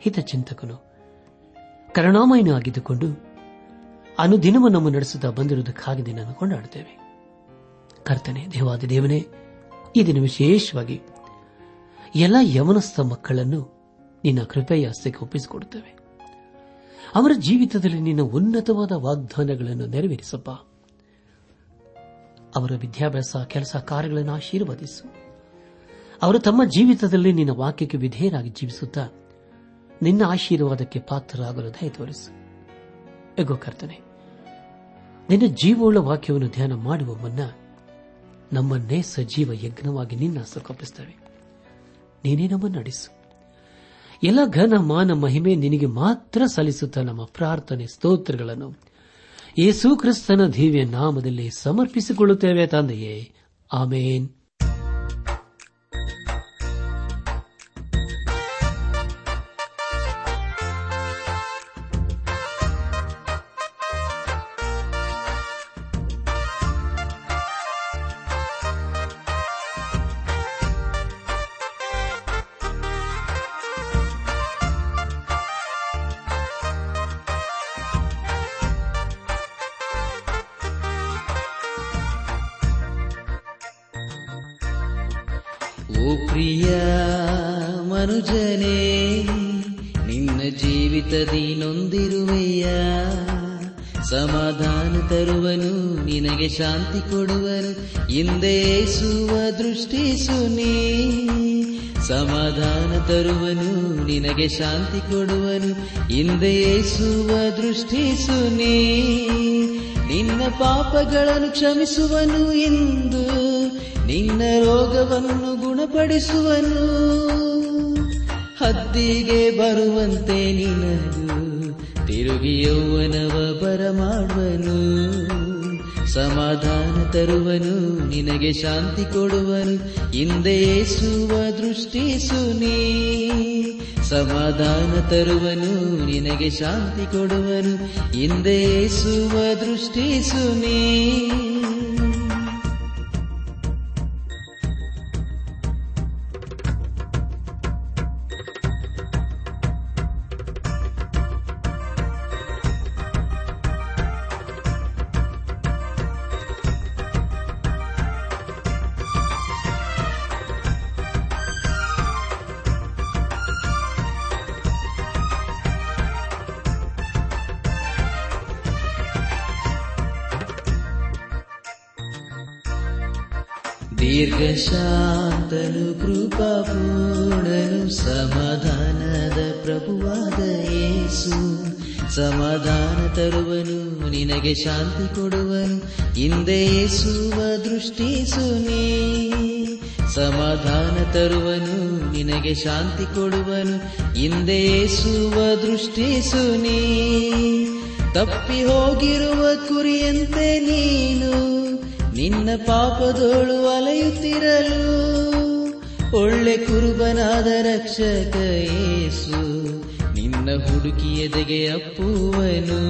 ಹಿತಚಿಂತಕನು. ಕರುಣಾಮಯನೂ ಆಗಿದ್ದುಕೊಂಡು ಅನುದಿನವೂ ನಮ್ಮ ನಡೆಸುತ್ತಾ ಬಂದಿರುವುದಕ್ಕಾಗಿ ನಿನ್ನನ್ನು ಕೊಂಡಾಡುತ್ತೇವೆ. ಕರ್ತನೆ, ದೇವಾದಿ ದೇವನೇ, ಈ ದಿನ ವಿಶೇಷವಾಗಿ ಎಲ್ಲ ಯವನಸ್ಥ ಮಕ್ಕಳನ್ನು ನಿನ್ನ ಕೃಪೆಯ ಹಸ್ತಕ್ಕೆ ಒಪ್ಪಿಸಿಕೊಡುತ್ತೇವೆ. ಅವರ ಜೀವಿತದಲ್ಲಿ ನಿನ್ನ ಉನ್ನತವಾದ ವಾಗ್ದಾನಗಳನ್ನು ನೆರವೇರಿಸಪ್ಪ. ಅವರ ವಿದ್ಯಾಭ್ಯಾಸ, ಕೆಲಸ, ಕಾರ್ಯಗಳನ್ನು ಆಶೀರ್ವದಿಸು. ಅವರು ತಮ್ಮ ಜೀವಿತದಲ್ಲಿ ನಿನ್ನ ವಾಕ್ಯಕ್ಕೆ ವಿಧೇಯರಾಗಿ ಜೀವಿಸುತ್ತಾ ನಿನ್ನ ಆಶೀರ್ವಾದಕ್ಕೆ ಪಾತ್ರರಾಗಲು ದಯ ತೋರಿಸು. ಕರ್ತನೆ, ನಿನ್ನ ಜೀವವುಳ್ಳ ವಾಕ್ಯವನ್ನು ಧ್ಯಾನ ಮಾಡುವ ಮುನ್ನ ನಮ್ಮನ್ನೇ ಸಜೀವ ಯಜ್ಞವಾಗಿ ನಿನ್ನ ಹಸ್ತಕ್ಕೊಪ್ಪಿಸುತ್ತೇವೆ ನೀನೇ ನಮ್ಮನ್ನು ನಡೆಸು. ಎಲ್ಲ ಘನ ಮಾನ ಮಹಿಮೆ ನಿನಗೆ ಮಾತ್ರ ಸಲ್ಲಿಸುತ್ತಾ ನಮ್ಮ ಪ್ರಾರ್ಥನೆ ಸ್ತೋತ್ರಗಳನ್ನು ಯೇಸು ಕ್ರಿಸ್ತನ ದಿವ್ಯ ನಾಮದಲ್ಲಿ ಸಮರ್ಪಿಸಿಕೊಳ್ಳುತ್ತೇವೆ ತಂದೆಯೇ. ಆಮೇನ್. ಶಾಂತಿ ಕೊಡುವನು ಹಿಂದೆ ಸುವ ದೃಷ್ಟಿಸು ನೀ ಸಮಾಧಾನ ತರುವನು, ನಿನಗೆ ಶಾಂತಿ ಕೊಡುವನು. ಇಂದೇಸುವ ಸುವ ದೃಷ್ಟಿಸು ನೀ ನಿನ್ನ ಪಾಪಗಳನ್ನು ಕ್ಷಮಿಸುವನು ಎಂದು ನಿನ್ನ ರೋಗವನ್ನು ಗುಣಪಡಿಸುವನು. ಹದ್ದಿಗೆ ಬರುವಂತೆ ನಿನಗೂ ತಿರುಗಿ ಯೌವನವ ಬರಮಾಡುವನು. ಸಮಾಧಾನ ತರುವನು, ನಿನಗೆ ಶಾಂತಿ ಕೊಡುವನು. ಹಿಂದೆ ಸುವ ದೃಷ್ಟಿಸು ನೀ ಸಮಾಧಾನ ತರುವನು, ನಿನಗೆ ಶಾಂತಿ ಕೊಡುವನು. ಹಿಂದೆ ಸುವ ದೃಷ್ಟಿಸು ನೀ ದೀರ್ಘಶಾಂತನು ಕೃಪಾಪೂರ್ಣನು ಸಮಾಧಾನದ ಪ್ರಭುವಾದ ಯೇಸು. ಸಮಾಧಾನ ತರುವನು, ನಿನಗೆ ಶಾಂತಿ ಕೊಡುವನು. ಹಿಂದೆ ಯೇಸುವ ದೃಷ್ಟಿಸು ನೀ ಸಮಾಧಾನ ತರುವನು, ನಿನಗೆ ಶಾಂತಿ ಕೊಡುವನು. ಹಿಂದೆ ಯೇಸುವ ದೃಷ್ಟಿಸು ನೀ ತಪ್ಪಿ ಹೋಗಿರುವ ಕುರಿಯಂತೆ ನೀನು. ನಿನ್ನ ಪಾಪದೋಳು ಅಲೆಯುತ್ತಿರಲು ಒಳ್ಳೆ ಕುರುಬನಾದ ರಕ್ಷಕ ಏಸು ನಿನ್ನ ಹುಡುಕಿ ಎದೆಗೆ ಅಪ್ಪುವನು.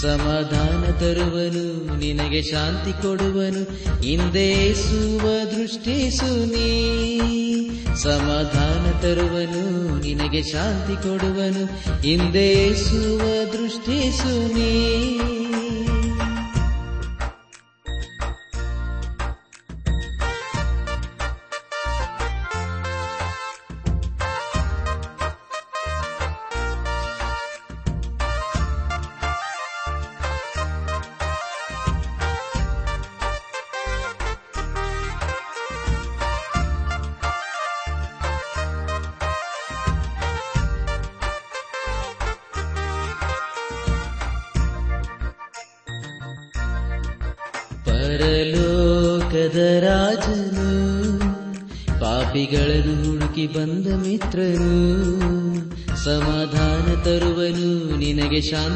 ಸಮಾಧಾನ ತರುವನು, ನಿನಗೆ ಶಾಂತಿ ಕೊಡುವನು. ಹಿಂದೆ ಸುವ ದೃಷ್ಟಿಸು ನೀ ಸಮಾಧಾನ ತರುವನು, ನಿನಗೆ ಶಾಂತಿ ಕೊಡುವನು. ಹಿಂದೆ ಸುವ ದೃಷ್ಟಿಸು ನೀ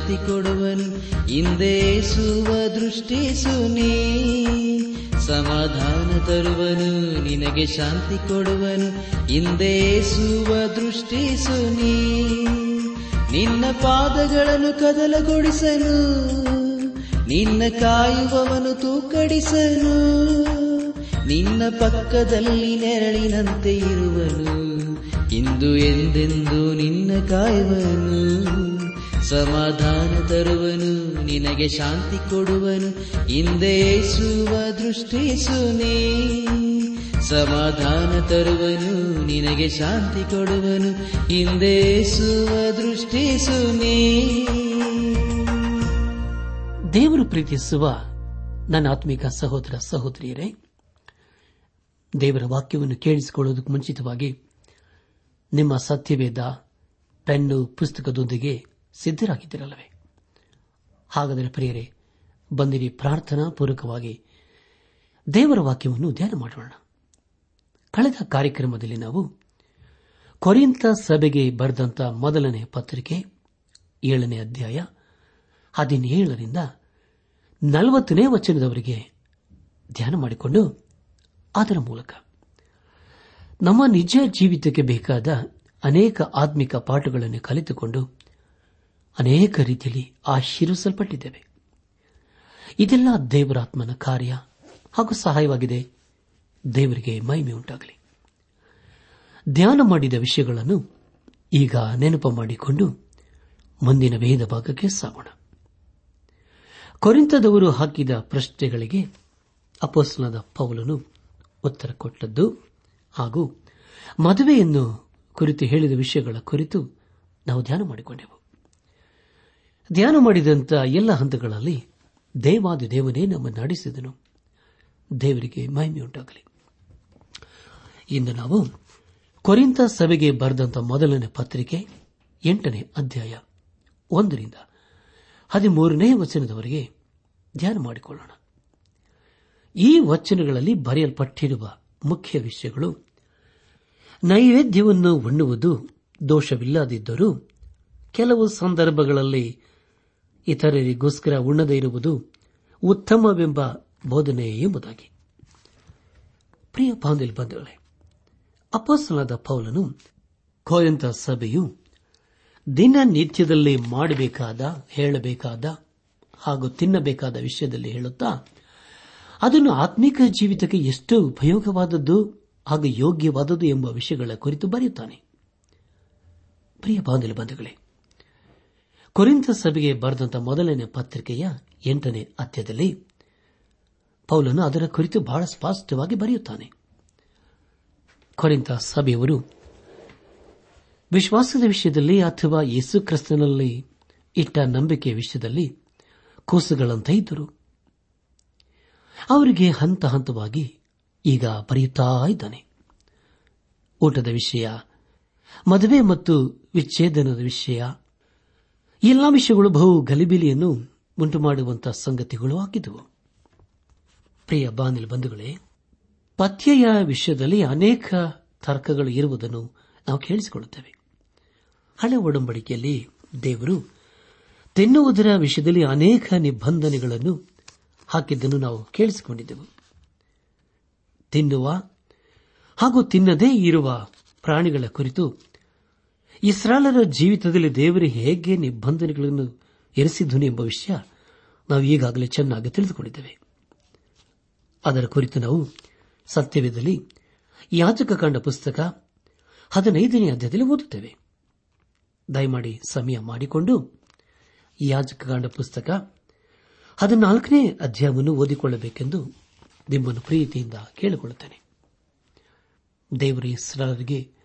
ಶಾಂತಿ ಕೊಡುವನು. ಹಿಂದೇಸುವ ದೃಷ್ಟಿಸು ನೀ ಸಮಾಧಾನ ತರುವನು, ನಿನಗೆ ಶಾಂತಿ ಕೊಡುವನು. ಹಿಂದೇಸುವ ದೃಷ್ಟಿಸು ನೀ ನಿನ್ನ ಪಾದಗಳನ್ನು ಕದಲಗೊಳಿಸನು ನಿನ್ನ ಕಾಯುವವನು ತೂಕಡಿಸನು. ನಿನ್ನ ಪಕ್ಕದಲ್ಲಿ ನೆರಳಿನಂತೆ ಇರುವನು. ಇಂದು ಎಂದೆಂದು ನಿನ್ನ ಕಾಯುವನು. ಸಮಾಧಾನ ತರುವನು, ನಿನಗೆ ಶಾಂತಿ ಕೊಡುವನು. ಹಿಂದೇಸುವ ದೃಷ್ಟಿ ಸುನಿ. ಸಮಾಧಾನ ತರುವನು, ನಿನಗೆ ಶಾಂತಿ ಕೊಡುವನು. ಹಿಂದೇಸುವ ದೃಷ್ಟಿ ಸುನಿ. ದೇವರು ಪ್ರೀತಿಸುವ ನನ್ನ ಆತ್ಮಿಕ ಸಹೋದರ ಸಹೋದರಿಯರೇ, ದೇವರ ವಾಕ್ಯವನ್ನು ಕೇಳಿಸಿಕೊಳ್ಳುವುದಕ್ಕೆ ಮುಂಚಿತವಾಗಿ ನಿಮ್ಮ ಸತ್ಯವೇದ ಪೆನ್ನು ಪುಸ್ತಕದೊಂದಿಗೆ ಸಿದ್ದರಾಗಿದ್ದಿರಲ್ಲವೇ ಹಾಗಾದರೆ ಪ್ರಿಯರೇ, ಬಂದಿರಿ ಪ್ರಾರ್ಥನಾ ಪೂರ್ವಕವಾಗಿ ದೇವರ ವಾಕ್ಯವನ್ನು ಧ್ಯಾನ ಮಾಡೋಣ. ಕಳೆದ ಕಾರ್ಯಕ್ರಮದಲ್ಲಿ ನಾವು ಕೊರಿಂತ ಸಭೆಗೆ ಬರೆದಂತ ಮೊದಲನೇ ಪತ್ರಿಕೆ, ಏಳನೇ ಅಧ್ಯಾಯ, ಹದಿನೇಳರಿಂದ ನಲವತ್ತನೇ ವಚನದವರೆಗೆ ಧ್ಯಾನ ಮಾಡಿಕೊಂಡು ಅದರ ಮೂಲಕ. ನಮ್ಮ ನಿಜ ಜೀವಿತಕ್ಕೆ ಬೇಕಾದ ಅನೇಕ ಆತ್ಮಿಕ ಪಾಠಗಳನ್ನು ಕಲಿತುಕೊಂಡು ಅನೇಕ ರೀತಿಯಲ್ಲಿ ಆಶೀರ್ವಿಸಲ್ಪಟ್ಟಿದ್ದೇವೆ. ಇದೆಲ್ಲ ದೇವರಾತ್ಮನ ಕಾರ್ಯ ಹಾಗೂ ಸಹಾಯವಾಗಿದೆ. ದೇವರಿಗೆ ಮಹಿಮೆ ಉಂಟಾಗಲಿ. ಧ್ಯಾನ ಮಾಡಿದ ವಿಷಯಗಳನ್ನು ಈಗ ನೆನಪು ಮಾಡಿಕೊಂಡು ಮುಂದಿನ ವೇದ ಭಾಗಕ್ಕೆ ಸಾಗೋಣ. ಕೊರಿಂತದವರು ಹಾಕಿದ ಪ್ರಶ್ನೆಗಳಿಗೆ ಅಪೋಸ್ಲದ ಪೌಲನು ಉತ್ತರ ಕೊಟ್ಟದ್ದು ಹಾಗೂ ಮದುವೆಯನ್ನು ಕುರಿತು ಹೇಳಿದ ವಿಷಯಗಳ ಕುರಿತು ನಾವು ಧ್ಯಾನ ಮಾಡಿಕೊಂಡೆವು. ಧ್ಯಾನ ಮಾಡಿದಂಥ ಎಲ್ಲ ಹಂತಗಳಲ್ಲಿ ದೇವಾದಿ ದೇವನೇ ನಮ್ಮನ್ನು ನಡೆಸಿದನು. ದೇವರಿಗೆ ಮಹಿಮೆಯುಂಟಾಗಲಿ ಇಂದು ನಾವು ಕೊರಿಂತ ಸಭೆಗೆ ಬರೆದಂತ ಮೊದಲನೇ ಪತ್ರಿಕೆ ಎಂಟನೇ ಅಧ್ಯಾಯ ಒಂದರಿಂದ ಹದಿಮೂರನೇ ವಚನದವರೆಗೆ ಧ್ಯಾನ ಮಾಡಿಕೊಳ್ಳೋಣ. ಈ ವಚನಗಳಲ್ಲಿ ಬರೆಯಲ್ಪಟ್ಟಿರುವ ಮುಖ್ಯ ವಿಷಯಗಳು, ನೈವೇದ್ಯವನ್ನು ಉಣ್ಣುವುದು ದೋಷವಿಲ್ಲದಿದ್ದರೂ ಕೆಲವು ಸಂದರ್ಭಗಳಲ್ಲಿ ಇತರರಿಗೋಸ್ಕರ ಉಣ್ಣದೇ ಇರುವುದು ಉತ್ತಮವೆಂಬ ಬೋಧನೆ ಎಂಬುದಾಗಿ. ಪ್ರಿಯ ಬಂಧುಗಳೇ ಅಪಸ್ಸನಾದ ಪೌಲನು ಕೋಯಂತ ಸಭೆಯು ದಿನನಿತ್ಯದಲ್ಲಿ ಮಾಡಬೇಕಾದ, ಹೇಳಬೇಕಾದ ಹಾಗೂ ತಿನ್ನಬೇಕಾದ ವಿಷಯದಲ್ಲಿ ಹೇಳುತ್ತಾ, ಅದನ್ನು ಆತ್ಮಿಕ ಜೀವಿತಕ್ಕೆ ಎಷ್ಟು ಉಪಯೋಗವಾದದ್ದು ಹಾಗೂ ಯೋಗ್ಯವಾದದ್ದು ಎಂಬ ವಿಷಯಗಳ ಕುರಿತು ಬರೆಯುತ್ತಾನೆ. ಪ್ರಿಯ ಬಂಧುಗಳೇ ಕೊರಿಂತ ಸಭೆಗೆ ಬರೆದಂತ ಮೊದಲನೇ ಪತ್ರಿಕೆಯ ಎಂಟನೇ ಅಧ್ಯದಲ್ಲಿ ಪೌಲನು ಅದರ ಕುರಿತು ಬಹಳ ಸ್ಪಷ್ಟವಾಗಿ ಬರೆಯುತ್ತಾನೆ. ಕೊರಿಂತ ಸಭೆಯವರು, ವಿಶ್ವಾಸದ ವಿಷಯದಲ್ಲಿ ಅಥವಾ ಯೇಸು ಕ್ರಿಸ್ತನಲ್ಲಿ ಇಟ್ಟ ನಂಬಿಕೆಯ ವಿಷಯದಲ್ಲಿ ಕೂಸುಗಳಂತೆ ಇದ್ದರು. ಅವರಿಗೆ ಹಂತ ಹಂತವಾಗಿ ಈಗ ಬರೆಯುತ್ತಾ ಇದ್ದಾನೆ. ಊಟದ ವಿಷಯ, ಮದುವೆ ಮತ್ತು ವಿಚ್ಛೇದನದ ವಿಷಯ ಎಲ್ಲ ವಿಷಯಗಳು ಬಹು ಗಲಿಬಿಲಿಯನ್ನು ಉಂಟು ಮಾಡುವಂತಹ ಸಂಗತಿಗಳು ಆಗಿದ್ದವು ಪ್ರಿಯ ಬಾನಿಲ್ ಬಂಧುಗಳೇ, ಪಥ್ಯೆಯ ವಿಷಯದಲ್ಲಿ ಅನೇಕ ತರ್ಕಗಳು ಇರುವುದನ್ನು ನಾವು ಕೇಳಿಸಿಕೊಳ್ಳುತ್ತೇವೆ. ಹಳೆ ಒಡಂಬಡಿಕೆಯಲ್ಲಿ ದೇವರು ತಿನ್ನುವುದರ ವಿಷಯದಲ್ಲಿ ಅನೇಕ ನಿಬಂಧನೆಗಳನ್ನು ಹಾಕಿದ್ದನ್ನು ನಾವು ಕೇಳಿಸಿಕೊಂಡಿದ್ದೆವು. ತಿನ್ನುವ ಹಾಗೂ ತಿನ್ನದೇ ಇರುವ ಪ್ರಾಣಿಗಳ ಕುರಿತು ಇಸ್ರಾಲರ ಜೀವಿತದಲ್ಲಿ ದೇವರು ಹೇಗೆ ನಿಬಂಧನೆಗಳನ್ನು ಎರೆಸಿದ್ದನು ಎಂಬ ವಿಷಯ ನಾವು ಈಗಾಗಲೇ ಚೆನ್ನಾಗಿ ತಿಳಿದುಕೊಂಡಿದ್ದೇವೆ. ಅದರ ಕುರಿತು ನಾವು ಸತ್ಯವೇದಲ್ಲಿ ಯಾಚಕ ಕಂಡ ಪುಸ್ತಕ ಹದಿನೈದನೇ ಅಧ್ಯಾಯದಲ್ಲಿ ಓದುತ್ತೇವೆ. ದಯಮಾಡಿ ಸಮಯ ಮಾಡಿಕೊಂಡು ಯಾಜಕಕಾಂಡ ಪುಸ್ತಕ ಹದಿನಾಲ್ಕನೇ ಅಧ್ಯಾಯವನ್ನು ಓದಿಕೊಳ್ಳಬೇಕೆಂದು ನಿಮ್ಮನ್ನು ಪ್ರೀತಿಯಿಂದ ಕೇಳಿಕೊಳ್ಳುತ್ತೇನೆ. ದೇವರ ಇಸ್ರಾಲರಿಗೆ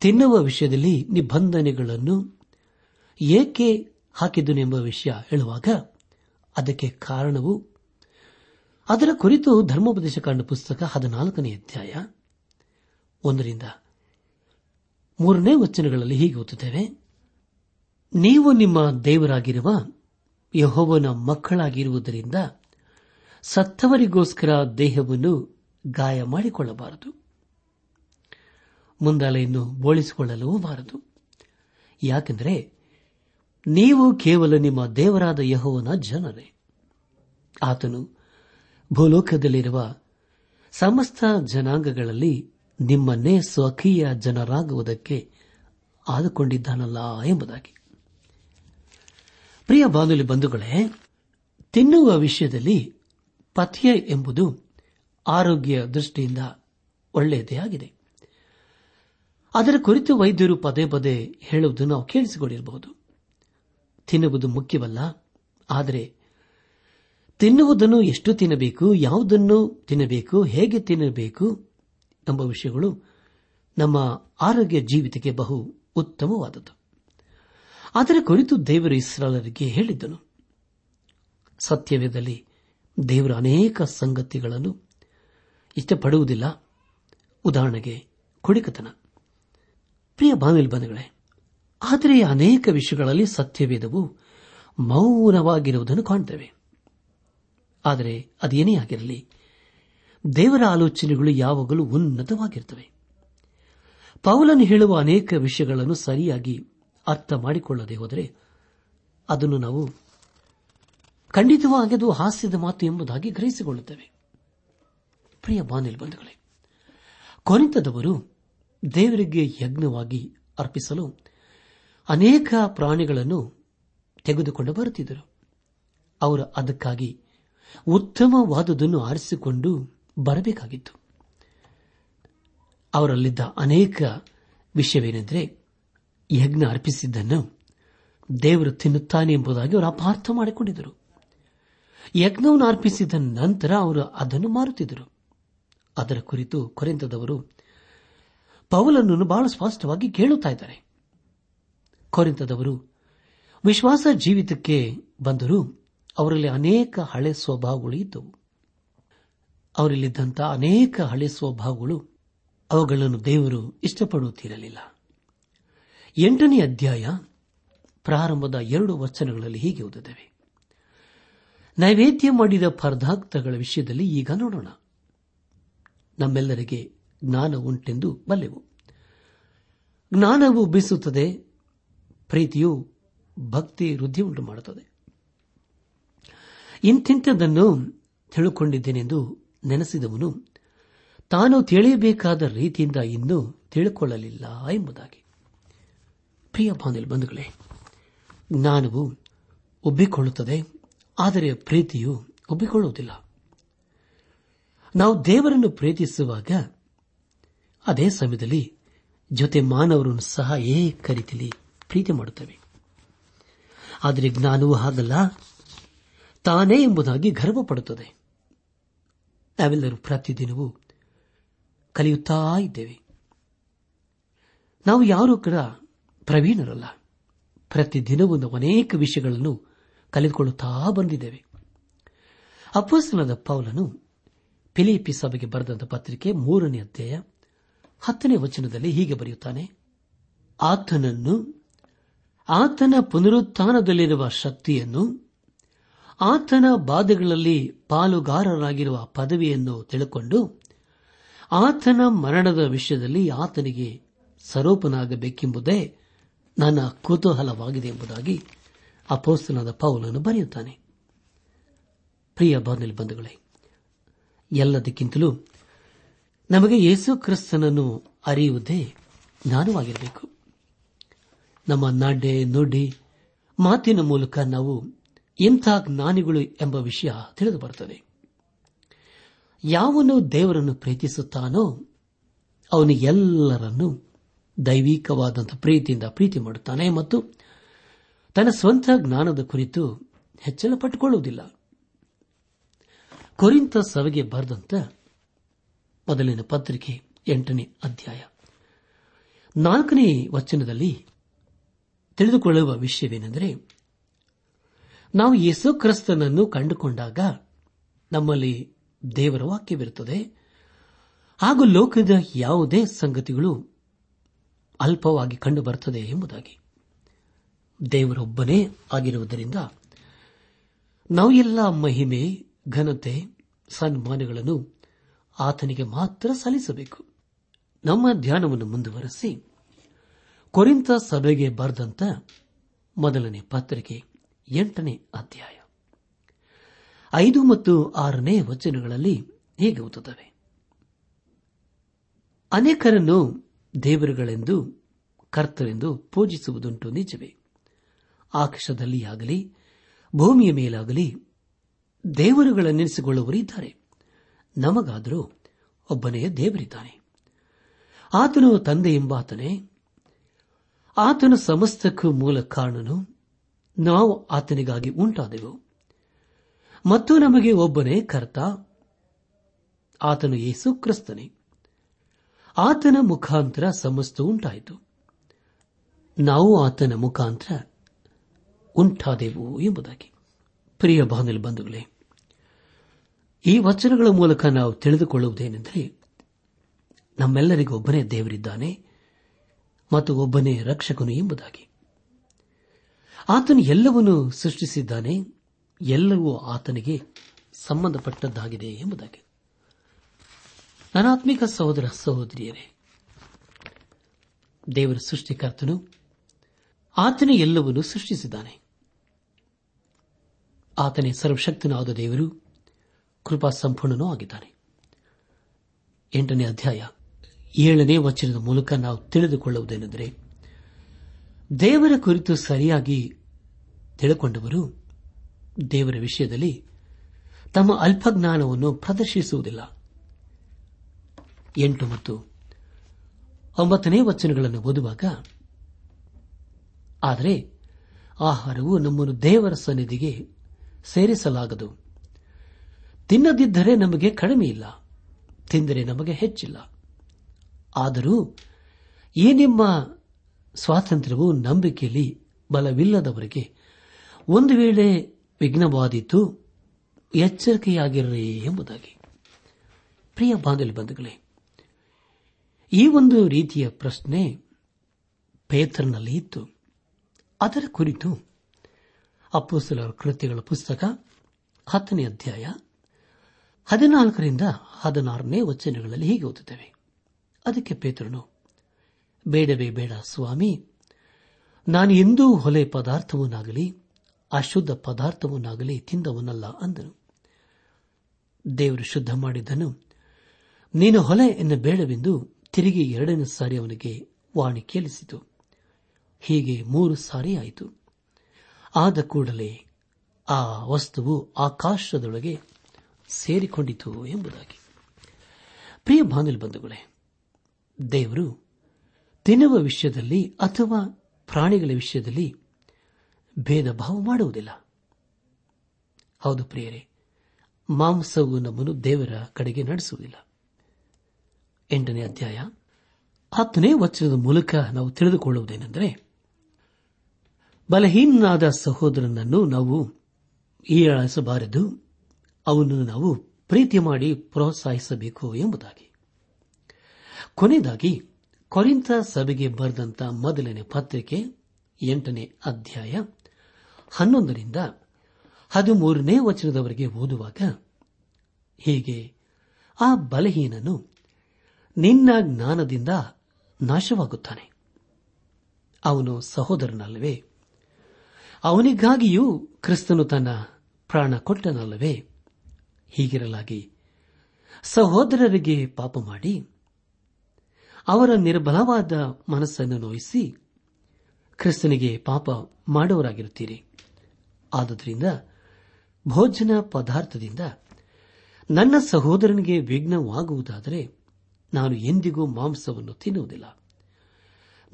ತಿನ್ನುವ ವಿಷಯದಲ್ಲಿ ನಿಬಂಧನೆಗಳನ್ನು ಏಕೆ ಹಾಕಿದ್ದನು ಎಂಬ ವಿಷಯ ಹೇಳುವಾಗ ಅದಕ್ಕೆ ಕಾರಣವು ಅದರ ಕುರಿತು ಧರ್ಮೋಪದೇಶ ಕಾಂಡ ಪುಸ್ತಕ ಹದಿನಾಲ್ಕನೇ ಅಧ್ಯಾಯ ಒಂದರಿಂದ ಮೂರನೇ ವಚನಗಳಲ್ಲಿ ಹೀಗೆ ಓದುತ್ತೇವೆ. ನೀವು ನಿಮ್ಮ ದೇವರಾಗಿರುವ ಯಹೋವನ ಮಕ್ಕಳಾಗಿರುವುದರಿಂದ ಸತ್ತವರಿಗೋಸ್ಕರ ದೇಹವನ್ನು ಗಾಯ ಮಾಡಿಕೊಳ್ಳಬಾರದು ಮುಂದಾಲೆಯನ್ನು ಬೋಳಿಸಿಕೊಳ್ಳಲೂ ಬಾರದು. ಯಾಕೆಂದರೆ ನೀವು ಕೇವಲ ನಿಮ್ಮ ದೇವರಾದ ಯಹೋವನ ಜನರೇ. ಆತನು ಭೂಲೋಕದಲ್ಲಿರುವ ಸಮಸ್ತ ಜನಾಂಗಗಳಲ್ಲಿ ನಿಮ್ಮನ್ನೇ ಸ್ವಕೀಯ ಜನರಾಗುವುದಕ್ಕೆ ಆದುಕೊಂಡಿದ್ದಾನಲ್ಲ ಎಂಬುದಾಗಿ. ಪ್ರಿಯ ಬಾನುಲಿ ಬಂಧುಗಳೇ, ತಿನ್ನುವ ವಿಷಯದಲ್ಲಿ ಪಥ್ಯ ಎಂಬುದು ಆರೋಗ್ಯ ದೃಷ್ಟಿಯಿಂದ ಒಳ್ಳೆಯದೇ ಆಗಿದೆ. ಅದರ ಕುರಿತು ವೈದ್ಯರು ಪದೇ ಪದೇ ಹೇಳುವುದು ನಾವು ಕೇಳಿಸಿಕೊಂಡಿರಬಹುದು. ತಿನ್ನುವುದು ಮುಖ್ಯವಲ್ಲ. ಆದರೆ ತಿನ್ನುವುದನ್ನು ಎಷ್ಟು ತಿನ್ನಬೇಕು, ಯಾವುದನ್ನು ತಿನ್ನಬೇಕು, ಹೇಗೆ ತಿನ್ನಬೇಕು ಎಂಬ ವಿಷಯಗಳು ನಮ್ಮ ಆರೋಗ್ಯ ಜೀವಿತಕ್ಕೆ ಬಹು ಉತ್ತಮವಾದದ್ದು. ಅದರ ಕುರಿತು ದೇವರು ಇಸ್ರಾಲರಿಗೆ ಹೇಳಿದ್ದನು. ಸತ್ಯವೇದಲ್ಲಿ ದೇವರು ಅನೇಕ ಸಂಗತಿಗಳನ್ನು ಇಷ್ಟಪಡುವುದಿಲ್ಲ. ಉದಾಹರಣೆಗೆ ಕುಡಿಕತನ. ಪ್ರಿಯ ಬಾನುಲಿ ಬಂಧುಗಳೇ, ಆದರೆ ಅನೇಕ ವಿಷಯಗಳಲ್ಲಿ ಸತ್ಯವೇದವು ಮೌನವಾಗಿರುವುದನ್ನು ಕಾಣುತ್ತೇವೆ ಆದರೆ ಅದೇನೇ ಆಗಿರಲಿ, ದೇವರ ಆಲೋಚನೆಗಳು ಯಾವಾಗಲೂ ಉನ್ನತವಾಗಿರುತ್ತವೆ ಪೌಲನು ಹೇಳುವ ಅನೇಕ ವಿಷಯಗಳನ್ನು ಸರಿಯಾಗಿ ಅರ್ಥ ಮಾಡಿಕೊಳ್ಳದೆ ಹೋದರೆ ಅದನ್ನು ನಾವು ಖಂಡಿತವಾಗಿ ಹಾಸ್ಯದ ಮಾತು ಎಂಬುದಾಗಿ ಗ್ರಹಿಸಿಕೊಳ್ಳುತ್ತೇವೆ. ಪ್ರಿಯ ಬಾನಿಲ್ ಬಂಧುಗಳೇ ಕೊನೆತದವರು ದೇವರಿಗೆ ಯಜ್ಞವಾಗಿ ಅರ್ಪಿಸಲು ಅನೇಕ ಪ್ರಾಣಿಗಳನ್ನು ತೆಗೆದುಕೊಂಡು ಬರುತ್ತಿದ್ದರು. ಅವರು ಅದಕ್ಕಾಗಿ ಉತ್ತಮವಾದುದನ್ನು ಆರಿಸಿಕೊಂಡು ಬರಬೇಕಾಗಿತ್ತು. ಅವರಲ್ಲಿದ್ದ ಅನೇಕ ವಿಷಯವೇನೆಂದರೆ ಯಜ್ಞ ಅರ್ಪಿಸಿದ್ದನ್ನು ದೇವರು ತಿನ್ನುತ್ತಾನೆ ಎಂಬುದಾಗಿ ಅವರು ಅಪಾರ್ಥ ಮಾಡಿಕೊಂಡಿದ್ದರು. ಯಜ್ಞವನ್ನು ಅರ್ಪಿಸಿದ ನಂತರ ಅವರು ಅದನ್ನು ಮಾರುತ್ತಿದ್ದರು. ಅದರ ಕುರಿತು ಕೊರೆಂತದವರು ಪೌಲನ್ನು ಬಹಳ ಸ್ಪಷ್ಟವಾಗಿ ಕೇಳುತ್ತಾ ಇದ್ದಾರೆ. ಕೋರಿಂತದವರು ವಿಶ್ವಾಸ ಜೀವಿತಕ್ಕೆ ಬಂದರೂ ಅವರಲ್ಲಿ ಅನೇಕ ಹಳೆ ಸ್ವಭಾವಗಳು ಇದ್ದವು. ಅವರಲ್ಲಿದ್ದಂಥ ಅನೇಕ ಹಳೆ ಸ್ವಭಾವಗಳು ಅವುಗಳನ್ನು ದೇವರು ಇಷ್ಟಪಡುತ್ತಿರಲಿಲ್ಲ. ಎಂಟನೇ ಅಧ್ಯಾಯ ಪ್ರಾರಂಭದ ಎರಡು ವಚನಗಳಲ್ಲಿ ಹೀಗೆ ಓದುತ್ತವೆ. ನೈವೇದ್ಯ ಮಾಡಿದ ಪದಾರ್ಥಗಳ ವಿಷಯದಲ್ಲಿ ಈಗ ನೋಡೋಣ. ನಮ್ಮೆಲ್ಲರಿಗೆ ಜ್ಞಾನ ಉಂಟೆಂದು ಬಲ್ಲೆವು ಜ್ಞಾನವು ಬೀಸುತ್ತದೆ, ಪ್ರೀತಿಯು ಭಕ್ತಿ, ವೃದ್ಧಿ ಉಂಟು ಮಾಡುತ್ತದೆ. ಇಂತಿಂಥದನ್ನು ತಿಳುಕೊಂಡಿದ್ದೇನೆಂದು ನೆನೆಸಿದವನು, ತಾನು ತಿಳಿಯಬೇಕಾದ ರೀತಿಯಿಂದ ಇನ್ನೂ ತಿಳಿಕೊಳ್ಳಲಿಲ್ಲ ಎಂಬುದಾಗಿ. ಪ್ರಿಯ ಬಂಧುಗಳೇ, ಜ್ಞಾನವು ಒಬ್ಬಿಕೊಳ್ಳುತ್ತದೆ, ಆದರೆ ಪ್ರೀತಿಯು ಒಬ್ಬಿಕೊಳ್ಳುವುದಿಲ್ಲ. ನಾವು ದೇವರನ್ನು ಪ್ರೀತಿಸುವಾಗ ಅದೇ ಸಮಯದಲ್ಲಿ ಜೊತೆ ಮಾನವರನ್ನು ಸಹ ಏಕ ರೀತಿಯಲ್ಲಿ ಪ್ರೀತಿ ಮಾಡುತ್ತವೆ. ಆದರೆ ಜ್ಞಾನವೂ ಹಾಗಲ್ಲ. ತಾನೇ ಎಂಬುದಾಗಿ ಗರ್ವಪಡುತ್ತದೆ. ನಾವೆಲ್ಲರೂ ಪ್ರತಿದಿನವೂ ಕಲಿಯುತ್ತಾ ಇದ್ದೇವೆ. ನಾವು ಯಾರೂ ಕೂಡ ಪ್ರವೀಣರಲ್ಲ. ಪ್ರತಿದಿನವೂ ನಾವು ಅನೇಕ ವಿಷಯಗಳನ್ನು ಕಲಿದುಕೊಳ್ಳುತ್ತಾ ಬಂದಿದ್ದೇವೆ. ಅಪ್ಪಸ್ತನದ ಪೌಲನು ಫಿಲಿಪಿ ಸಭೆಗೆ ಬರೆದಂತ ಪತ್ರಿಕೆ ಮೂರನೇ ಅಧ್ಯಾಯ ಹತ್ತನೇ ವಚನದಲ್ಲಿ ಹೀಗೆ ಬರೆಯುತ್ತಾನೆ, ಆತನನ್ನು, ಆತನ ಪುನರುತ್ಥಾನದಲ್ಲಿರುವ ಶಕ್ತಿಯನ್ನು, ಆತನ ಬಾಧೆಗಳಲ್ಲಿ ಪಾಲುಗಾರರಾಗಿರುವ ಪದವಿಯನ್ನು ತಿಳುಕೊಂಡು, ಆತನ ಮರಣದ ವಿಷಯದಲ್ಲಿ ಆತನಿಗೆ ಸರೋಪನಾಗಬೇಕೆಂಬುದೇ ನನ್ನ ಕುತೂಹಲವಾಗಿದೆ ಎಂಬುದಾಗಿ ಅಪೋಸ್ತನಾದ ಪೌಲನ್ನು ಬರೆಯುತ್ತಾನೆ. ಪ್ರಿಯ ಬಂಧುಗಳೇ, ಎಲ್ಲದಕ್ಕಿಂತಲೂ ನಮಗೆ ಯೇಸು ಕ್ರಿಸ್ತನನ್ನು ಅರಿಯುವುದೇ ಜ್ಞಾನವಾಗಿರಬೇಕು. ನಮ್ಮ ನಾಡೆ ನುಡಿ, ಮಾತಿನ ಮೂಲಕ ನಾವು ಎಂಥ ಜ್ಞಾನಿಗಳು ಎಂಬ ವಿಷಯ ತಿಳಿದು ಬರುತ್ತದೆ. ಯಾವನು ದೇವರನ್ನು ಪ್ರೀತಿಸುತ್ತಾನೋ, ಅವನು ಎಲ್ಲರನ್ನೂ ದೈವಿಕವಾದಂಥ ಪ್ರೀತಿಯಿಂದ ಪ್ರೀತಿ ಮಾಡುತ್ತಾನೆ ಮತ್ತು ತನ್ನ ಸ್ವಂತ ಜ್ಞಾನದ ಕುರಿತು ಹೆಚ್ಚಳ ಪಟ್ಟುಕೊಳ್ಳುವುದಿಲ್ಲ. ಕೊರಿಂತ ಸಭೆಗೆ ಬರೆದಂತ ಮೊದಲಿನ ಪತ್ರಿಕೆ ಎಂಟನೇ ಅಧ್ಯಾಯ. ನಾಲ್ಕನೇ ವಚನದಲ್ಲಿ ತಿಳಿದುಕೊಳ್ಳುವ ವಿಷಯವೇನೆಂದರೆ, ನಾವು ಯೇಸು ಕ್ರಿಸ್ತನನ್ನು ಕಂಡುಕೊಂಡಾಗ ನಮ್ಮಲ್ಲಿ ದೇವರ ವಾಕ್ಯವಿರುತ್ತದೆ. ಹಾಗೂ ಲೋಕದ ಯಾವುದೇ ಸಂಗತಿಗಳು ಅಲ್ಪವಾಗಿ ಕಂಡುಬರುತ್ತದೆ ಎಂಬುದಾಗಿ. ದೇವರೊಬ್ಬನೇ ಆಗಿರುವುದರಿಂದ ನಾವು ಎಲ್ಲ ಮಹಿಮೆ, ಘನತೆ, ಸನ್ಮಾನಗಳನ್ನು ಆತನಿಗೆ ಮಾತ್ರ ಸಲ್ಲಿಸಬೇಕು. ನಮ್ಮ ಧ್ಯಾನವನ್ನು ಮುಂದುವರೆಸಿ. ಕೊರಿಂತ ಸಭೆಗೆ ಬರೆದಂತ ಮೊದಲನೇ ಪತ್ರಿಕೆ ಎಂಟನೇ ಅಧ್ಯಾಯ. ಐದು ಮತ್ತು ಆರನೇ ವಚನಗಳಲ್ಲಿ ಹೀಗೆ ಓದುತ್ತವೆ. ಅನೇಕರನ್ನು ದೇವರುಗಳೆಂದು, ಕರ್ತರೆಂದು ಪೂಜಿಸುವುದುಂಟು ನಿಜವೇ. ಆಕಾಶದಲ್ಲಿ ಆಗಲಿ ಭೂಮಿಯ ಮೇಲಾಗಲಿ ದೇವರುಗಳನ್ನೆನಿಸಿಕೊಳ್ಳುವರು ಇದ್ದಾರೆ ನಮಗಾದರೂ ಒಬ್ಬನೇ ದೇವರಿದ್ದಾನೆ. ಆತನು ತಂದೆ ಎಂಬಾತನೇ, ಆತನ ಸಮಸ್ತಕ್ಕೂ ಮೂಲ ಕಾರಣನು ನಾವು ಆತನಿಗಾಗಿ ಉಂಟಾದೆವು. ಮತ್ತು ನಮಗೆ ಒಬ್ಬನೇ ಕರ್ತ, ಆತನು ಯೇಸು ಕ್ರಿಸ್ತನೇ. ಆತನ ಮುಖಾಂತರ ಸಮಸ್ತ ಉಂಟಾಯಿತು. ನಾವು ಆತನ ಮುಖಾಂತರ ಉಂಟಾದೆವು ಎಂಬುದಾಗಿ. ಪ್ರಿಯ ಬಾನಲ್ ಬಂಧುಗಳೇ ಈ ವಚನಗಳ ಮೂಲಕ ನಾವು ತಿಳಿದುಕೊಳ್ಳುವುದೇನೆಂದರೆ ನಮ್ಮೆಲ್ಲರಿಗೂ ಒಬ್ಬನೇ ದೇವರಿದ್ದಾನೆ ಮತ್ತು ಒಬ್ಬನೇ ರಕ್ಷಕನು ಎಂಬುದಾಗಿ. ಆತನು ಎಲ್ಲವನ್ನೂ ಸೃಷ್ಟಿಸಿದ್ದಾನೆ, ಎಲ್ಲವೂ ಆತನಿಗೆ ಸಂಬಂಧಪಟ್ಟದ್ದಾಗಿದೆ ಎಂಬುದಾಗಿ. ನನಾತ್ಮಿಕ ಸಹೋದರ ಸಹೋದರಿಯರೇ, ದೇವರ ಸೃಷ್ಟಿಕರ್ತನು ಆತನೇ ಎಲ್ಲವನ್ನೂ ಸೃಷ್ಟಿಸಿದ್ದಾನೆ. ಆತನೇ ಸರ್ವಶಕ್ತನಾದ ದೇವರು ಕೃಪಾ ಸಂಪೂರ್ಣನೂ ಆಗಿದ್ದಾನೆ. ಎಂಟನೇ ಅಧ್ಯಾಯ ಏಳನೇ ವಚನದ ಮೂಲಕ ನಾವು ತಿಳಿದುಕೊಳ್ಳುವುದೇನೆಂದರೆ, ದೇವರ ಕುರಿತು ಸರಿಯಾಗಿ ತಿಳಿಕೊಂಡವರು ದೇವರ ವಿಷಯದಲ್ಲಿ ತಮ್ಮ ಅಲ್ಪಜ್ಞಾನವನ್ನು ಪ್ರದರ್ಶಿಸುವುದಿಲ್ಲ. ಎಂಟು ಮತ್ತು ಒಂಬತ್ತನೇ ವಚನಗಳನ್ನು ಓದುವಾಗ, ಆದರೆ ಆಹಾರವು ನಮ್ಮನ್ನು ದೇವರ ಸನ್ನಿಧಿಗೆ ಸೇರಿಸಲಾಗದು. ತಿನ್ನದಿದ್ದರೆ ನಮಗೆ ಕಡಿಮೆ ಇಲ್ಲ, ತಿಂದರೆ ನಮಗೆ ಹೆಚ್ಚಿಲ್ಲ. ಆದರೂ ಈ ನಿಮ್ಮ ಸ್ವಾತಂತ್ರ್ಯವು ನಂಬಿಕೆಯಲ್ಲಿ ಬಲವಿಲ್ಲದವರಿಗೆ ಒಂದು ವೇಳೆ ವಿಘ್ನವಾದೀತು, ಎಚ್ಚರಿಕೆಯಾಗಿರ್ರಿ ಎಂಬುದಾಗಿ. ಪ್ರಿಯ ಬಾಂಧವ್ಯ ಬಂಧುಗಳೇ, ಈ ಒಂದು ರೀತಿಯ ಪ್ರಶ್ನೆ ಪೇತ್ರನಲ್ಲಿ ಇತ್ತು. ಅದರ ಕುರಿತು ಅಪ್ಪುಸಲರ ಕೃತ್ಯಗಳ ಪುಸ್ತಕ ಹತ್ತನೇ ಅಧ್ಯಾಯ ಹದಿನಾಲ್ಕರಿಂದ ಹದಿನಾರನೇ ವಚನಗಳಲ್ಲಿ ಹೀಗೆ ಓದುತ್ತೇವೆ. ಅದಕ್ಕೆ ಪೇತ್ರನು, ಬೇಡವೇ ಬೇಡ ಸ್ವಾಮಿ, ನಾನು ಎಂದೂ ಹೊಲೆ ಪದಾರ್ಥವನ್ನಾಗಲಿ, ಅಶುದ್ಧ ಪದಾರ್ಥವನ್ನಾಗಲಿ ತಿಂದವನಲ್ಲ ಅಂದನು. ದೇವರು ಶುದ್ಧ ಮಾಡಿದ್ದನು, ನೀನು ಹೊಲೆ ಎನ್ನ ಬೇಡವೆಂದು ತಿರುಗಿ ಎರಡನೇ ಸಾರಿ ಅವನಿಗೆ ವಾಣಿ ಕೇಳಿಸಿತು. ಹೀಗೆ ಮೂರು ಸಾರಿ ಆಯಿತು. ಆದ ಕೂಡಲೇ ಆ ವಸ್ತುವು ಆಕಾಶದೊಳಗೆ ಸೇರಿಕೊಂಡಿತು ಎಂಬುದಾಗಿ. ಪ್ರಿಯ ಬಾಂಧವ ಬಂಧುಗಳೇ, ದೇವರು ತಿನ್ನುವ ವಿಷಯದಲ್ಲಿ ಅಥವಾ ಪ್ರಾಣಿಗಳ ವಿಷಯದಲ್ಲಿ ಭೇದ ಭಾವ ಮಾಡುವುದಿಲ್ಲ. ಹೌದು ಪ್ರಿಯರೇ, ಮಾಂಸವು ನಮ್ಮನ್ನು ದೇವರ ಕಡೆಗೆ ನಡೆಸುವುದಿಲ್ಲ. ಎಂಟನೇ ಅಧ್ಯಾಯ ಹತ್ತನೇ ವಚನದ ಮೂಲಕ ನಾವು ತಿಳಿದುಕೊಳ್ಳುವುದೇನೆಂದರೆ, ಬಲಹೀನಾದ ಸಹೋದರನನ್ನು ನಾವು ಹೀಯಾಳಿಸಬಾರದು ಅವನನ್ನು ನಾವು ಪ್ರೀತಿ ಮಾಡಿ ಪ್ರೋತ್ಸಾಹಿಸಬೇಕು ಎಂಬುದಾಗಿ. ಕೊನೆಯದಾಗಿ ಕೊರಿಂತ ಸಭೆಗೆ ಬರೆದಂತ ಮೊದಲನೇ ಪತ್ರಿಕೆ, ಎಂಟನೇ ಅಧ್ಯಾಯ, ಹನ್ನೊಂದರಿಂದ ಹದಿಮೂರನೇ ವಚನದವರೆಗೆ ಓದುವಾಗ, ಹೀಗೆ, ಆ ಬಲಹೀನನು ನಿನ್ನ ಜ್ಞಾನದಿಂದ ನಾಶವಾಗುತ್ತಾನೆ. ಅವನು ಸಹೋದರನಲ್ಲವೇ? ಅವನಿಗಾಗಿಯೂ ಕ್ರಿಸ್ತನು ತನ್ನ ಪ್ರಾಣ ಕೊಟ್ಟನಲ್ಲವೇ? ಹೀಗಿರಲಾಗಿ, ಸಹೋದರರಿಗೆ ಪಾಪ ಮಾಡಿ, ಅವರ ನಿರ್ಬಲವಾದ ಮನಸ್ಸನ್ನು ನೋಯಿಸಿ, ಕ್ರಿಸ್ತನಿಗೆ ಪಾಪ ಮಾಡುವರಾಗಿರುತ್ತೀರಿ ಆದುದರಿಂದ, ಭೋಜನ ಪದಾರ್ಥದಿಂದ ನನ್ನ ಸಹೋದರನಿಗೆ ವಿಘ್ನವಾಗುವುದಾದರೆ, ನಾನು ಎಂದಿಗೂ ಮಾಂಸವನ್ನು ತಿನ್ನುವುದಿಲ್ಲ.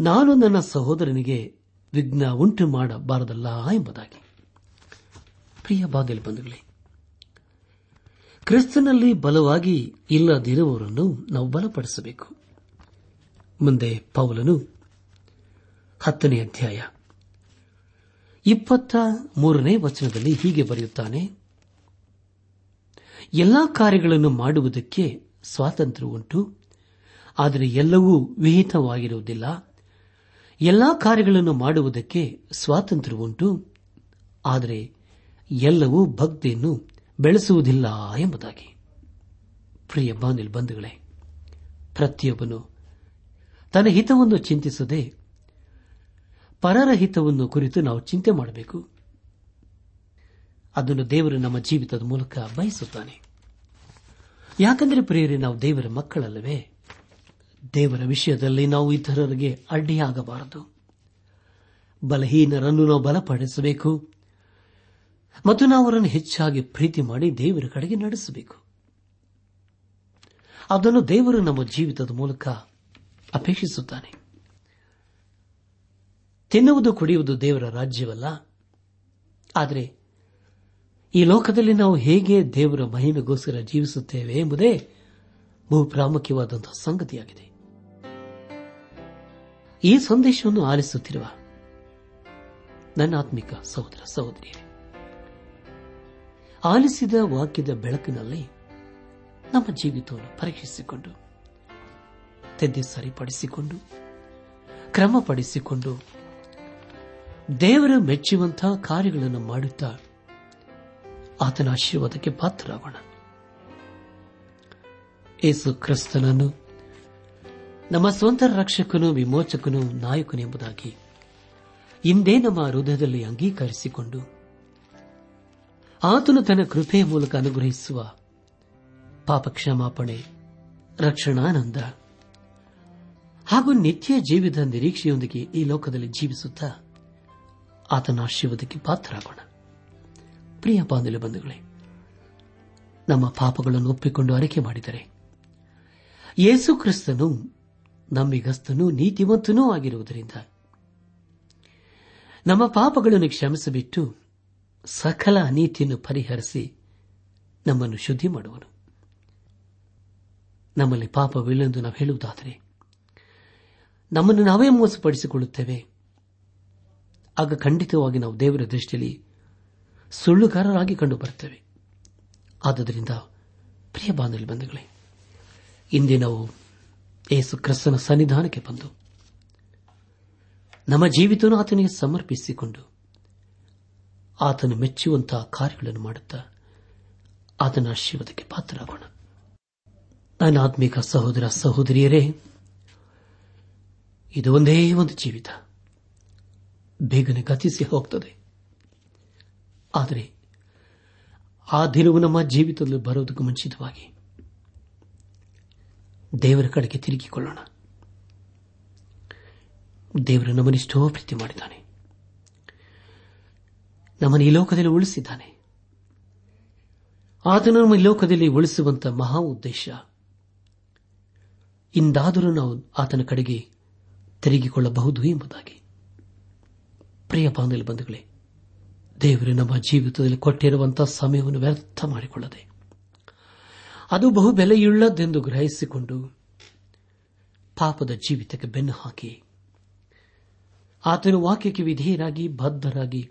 ನಾನು ನನ್ನ ಸಹೋದರನಿಗೆ ವಿಘ್ನ ಉಂಟು ಮಾಡಬಾರದಲ್ಲ ಎಂಬುದಾಗಿ. ಪ್ರಿಯ ಬಾಗಿಲು ಬಂಧುಗಳೇ ಕ್ರಿಸ್ತನಲ್ಲಿ ಬಲವಾಗಿ ಇಲ್ಲದಿರುವವರನ್ನು ನಾವು ಬಲಪಡಿಸಬೇಕು. ಮುಂದೆ ಪೌಲನು ಹತ್ತನೇ ಅಧ್ಯಾಯ ಇಪ್ಪತ್ತ ಮೂರನೇ ವಚನದಲ್ಲಿ ಹೀಗೆ ಬರೆಯುತ್ತಾನೆ, ಎಲ್ಲಾ ಕಾರ್ಯಗಳನ್ನು ಮಾಡುವುದಕ್ಕೆ ಸ್ವಾತಂತ್ರ್ಯ ಉಂಟು, ಆದರೆ ಎಲ್ಲವೂ ವಿಹಿತವಾಗಿರುವುದಿಲ್ಲ. ಎಲ್ಲಾ ಕಾರ್ಯಗಳನ್ನು ಮಾಡುವುದಕ್ಕೆ ಸ್ವಾತಂತ್ರ್ಯ ಉಂಟು, ಆದರೆ ಎಲ್ಲವೂ ಭಕ್ತಿಯನ್ನು ಬೆಳೆಸುವುದಿಲ್ಲ ಎಂಬುದಾಗಿ. ಪ್ರಿಯ ಬಾನಿಲ್ ಬಂಧುಗಳೇ, ಪ್ರತಿಯೊಬ್ಬನು ತನ್ನ ಹಿತವನ್ನು ಚಿಂತಿಸದೆ ಪರರ ಹಿತವನ್ನು ಕುರಿತು ನಾವು ಚಿಂತೆ ಮಾಡಬೇಕು. ಅದನ್ನು ದೇವರು ನಮ್ಮ ಜೀವಿತದ ಮೂಲಕ ಬಯಸುತ್ತಾನೆ. ಯಾಕಂದರೆ ಪ್ರಿಯರೇ, ನಾವು ದೇವರ ಮಕ್ಕಳಲ್ಲವೇ? ದೇವರ ವಿಷಯದಲ್ಲಿ ನಾವು ಇತರರಿಗೆ ಅಡ್ಡಿಯಾಗಬಾರದು. ಬಲಹೀನರನ್ನು ನಾವು ಬಲಪಡಿಸಬೇಕು. ಮತ್ತು ನಾವು ಅವರನ್ನು ಹೆಚ್ಚಾಗಿ ಪ್ರೀತಿ ಮಾಡಿ ದೇವರ ಕಡೆಗೆ ನಡೆಸಬೇಕು. ಅದನ್ನು ದೇವರು ನಮ್ಮ ಜೀವಿತದ ಮೂಲಕ ಅಪೇಕ್ಷಿಸುತ್ತಾನೆ. ತಿನ್ನುವುದು ಕುಡಿಯುವುದು ದೇವರ ರಾಜ್ಯವಲ್ಲ. ಆದರೆ ಈ ಲೋಕದಲ್ಲಿ ನಾವು ಹೇಗೆ ದೇವರ ಮಹಿಮೆಗೋಸ್ಕರ ಜೀವಿಸುತ್ತೇವೆ ಎಂಬುದೇ ಬಹು ಪ್ರಾಮುಖ್ಯವಾದಂತಹ ಸಂಗತಿಯಾಗಿದೆ. ಈ ಸಂದೇಶವನ್ನು ಆಲಿಸುತ್ತಿರುವ ನನ್ನ ಆತ್ಮಿಕ ಸಹೋದರ ಸಹೋದರಿಯರೇ ಆಲಿಸಿದ ವಾಕ್ಯದ ಬೆಳಕಿನಲ್ಲಿ ನಮ್ಮ ಜೀವಿತವನ್ನು ಪರೀಕ್ಷಿಸಿಕೊಂಡು ತೆದ್ದೆ ಸರಿಪಡಿಸಿಕೊಂಡು, ಕ್ರಮಪಡಿಸಿಕೊಂಡು, ದೇವರ ಮೆಚ್ಚುವಂತಹ ಕಾರ್ಯಗಳನ್ನು ಮಾಡುತ್ತಾ ಆತನ ಆಶೀರ್ವಾದಕ್ಕೆ ಪಾತ್ರರಾಗೋಣ. ಏಸು ಕ್ರಿಸ್ತನನ್ನು ನಮ್ಮ ಸ್ವಂತ ರಕ್ಷಕನು ವಿಮೋಚಕನು ನಾಯಕನೆಂಬುದಾಗಿ ಇಂದೇ ನಮ್ಮ ಹೃದಯದಲ್ಲಿ ಅಂಗೀಕರಿಸಿಕೊಂಡು ಆತನು ತನ್ನ ಕೃಪೆಯ ಮೂಲಕ ಅನುಗ್ರಹಿಸುವ ಪಾಪ ಕ್ಷಮಾಪಣೆ ರಕ್ಷಣಾನಂದ ಹಾಗೂ ನಿತ್ಯ ಜೀವಿತ ನಿರೀಕ್ಷೆಯೊಂದಿಗೆ ಈ ಲೋಕದಲ್ಲಿ ಜೀವಿಸುತ್ತಾ ಆತನ ಆಶೀರ್ವಾದಕ್ಕೆ ಪಾತ್ರರಾಗೋಣ. ಪ್ರಿಯ ಬಾಂಧವ್ಯ ಬಂಧುಗಳೇ, ನಮ್ಮ ಪಾಪಗಳನ್ನು ಒಪ್ಪಿಕೊಂಡು ಅರಿಕೆ ಮಾಡಿದರೆ ಯೇಸು ಕ್ರಿಸ್ತನು ನಂಬಿಗಸ್ತನೂ ನೀತಿವಂತನೂ ಆಗಿರುವುದರಿಂದ ನಮ್ಮ ಪಾಪಗಳನ್ನು ಕ್ಷಮಿಸಿಬಿಟ್ಟು ಸಕಲ ಅನೀತಿಯನ್ನು ಪರಿಹರಿಸಿ ನಮ್ಮನ್ನು ಶುದ್ಧಿ ಮಾಡುವನು. ನಮ್ಮಲ್ಲಿ ಪಾಪವಿಲ್ಲೆಂದು ನಾವು ಹೇಳುವುದಾದರೆ, ನಮ್ಮನ್ನು ನಾವೇ ಮೋಸಪಡಿಸಿಕೊಳ್ಳುತ್ತೇವೆ. ಆಗ ಖಂಡಿತವಾಗಿ ನಾವು ದೇವರ ದೃಷ್ಟಿಯಲ್ಲಿ ಸುಳ್ಳುಗಾರರಾಗಿ ಕಂಡು ಬರುತ್ತೇವೆ ಆದ್ದರಿಂದ, ಪ್ರಿಯ ಬಾಂಧವ್ಯ ಬಂಧುಗಳೇ, ಇಂದೇ ನಾವು ಏಸು ಕ್ರಿಸ್ತನ ಸನ್ನಿಧಾನಕ್ಕೆ ಬಂದು ನಮ್ಮ ಜೀವಿತವನ್ನು ಆತನಿಗೆ ಸಮರ್ಪಿಸಿಕೊಂಡು ಆತನು ಮೆಚ್ಚುವಂತಹ ಕಾರ್ಯಗಳನ್ನು ಮಾಡುತ್ತಾ ಆತನ ಆಶೀರ್ವಾದಕ್ಕೆ ಪಾತ್ರರಾಗೋಣ. ನನ್ನ ಆತ್ಮಿಕ ಸಹೋದರ ಸಹೋದರಿಯರೇ, ಇದು ಒಂದೇ ಒಂದು ಜೀವಿತ. ಬೇಗನೆ ಗತಿಸಿ ಹೋಗ್ತದೆ. ಆದರೆ ಆ ದಿನವು ನಮ್ಮ ಜೀವಿತದಲ್ಲಿ ಬರೋದಕ್ಕೂ ಮುಂಚಿತವಾಗಿ ದೇವರ ಕಡೆಗೆ ತಿರುಗಿಕೊಳ್ಳೋಣ. ದೇವರು ನಮ್ಮನ್ನಿಷ್ಟೋ ಪ್ರೀತಿ ಮಾಡಿದ್ದಾನೆ. ನಮ್ಮನ್ನು ಈ ಲೋಕದಲ್ಲಿ ಉಳಿಸಿದ್ದಾನೆ. ಆತನು ನಮ್ಮ ಲೋಕದಲ್ಲಿ ಉಳಿಸುವಂತ ಮಹಾ ಉದ್ದೇಶ. ಇಂದಾದರೂ ನಾವು ಆತನ ಕಡೆಗೆ ತಿರುಗಿಕೊಳ್ಳಬಹುದು ಎಂಬುದಾಗಿ. ಪ್ರಿಯ ಬಾಂಧವ್ಯ ಬಂಧುಗಳೇ, ದೇವರು ನಮ್ಮ ಜೀವಿತದಲ್ಲಿ ಕೊಟ್ಟಿರುವಂತಹ ಸಮಯವನ್ನು ವ್ಯರ್ಥ ಮಾಡಿಕೊಳ್ಳದೆ, ಅದು ಬಹು ಬೆಲೆಯುಳ್ಳದೆಂದು ಗ್ರಹಿಸಿಕೊಂಡು ಪಾಪದ ಜೀವಿತಕ್ಕೆ ಬೆನ್ನು ಹಾಕಿ, ಆತನ ವಾಕ್ಯಕ್ಕೆ ವಿಧೇಯರಾಗಿ ಬದ್ಧರಾಗಿ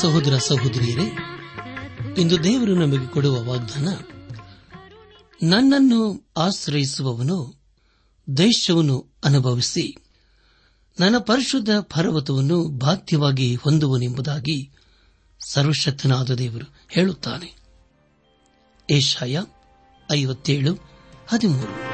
ಸಹೋದರ ಸಹೋದರಿಯರೇ, ಇಂದು ದೇವರು ನಮಗೆ ಕೊಡುವ ವಾಗ್ದಾನ, ನನ್ನನ್ನು ಆಶ್ರಯಿಸುವವನು ದೇಶವನ್ನು ಅನುಭವಿಸಿ, ನನ್ನ ಪರಿಶುದ್ಧ ಪರ್ವತವನ್ನು ಬಾಧ್ಯವಾಗಿ ಹೊಂದುವನೆಂಬುದಾಗಿ ಸರ್ವಶಕ್ತನಾದ ದೇವರು ಹೇಳುತ್ತಾನೆ. ಏಷಾಯ ಐವತ್ತೇಳು ಹದಿಮೂರು.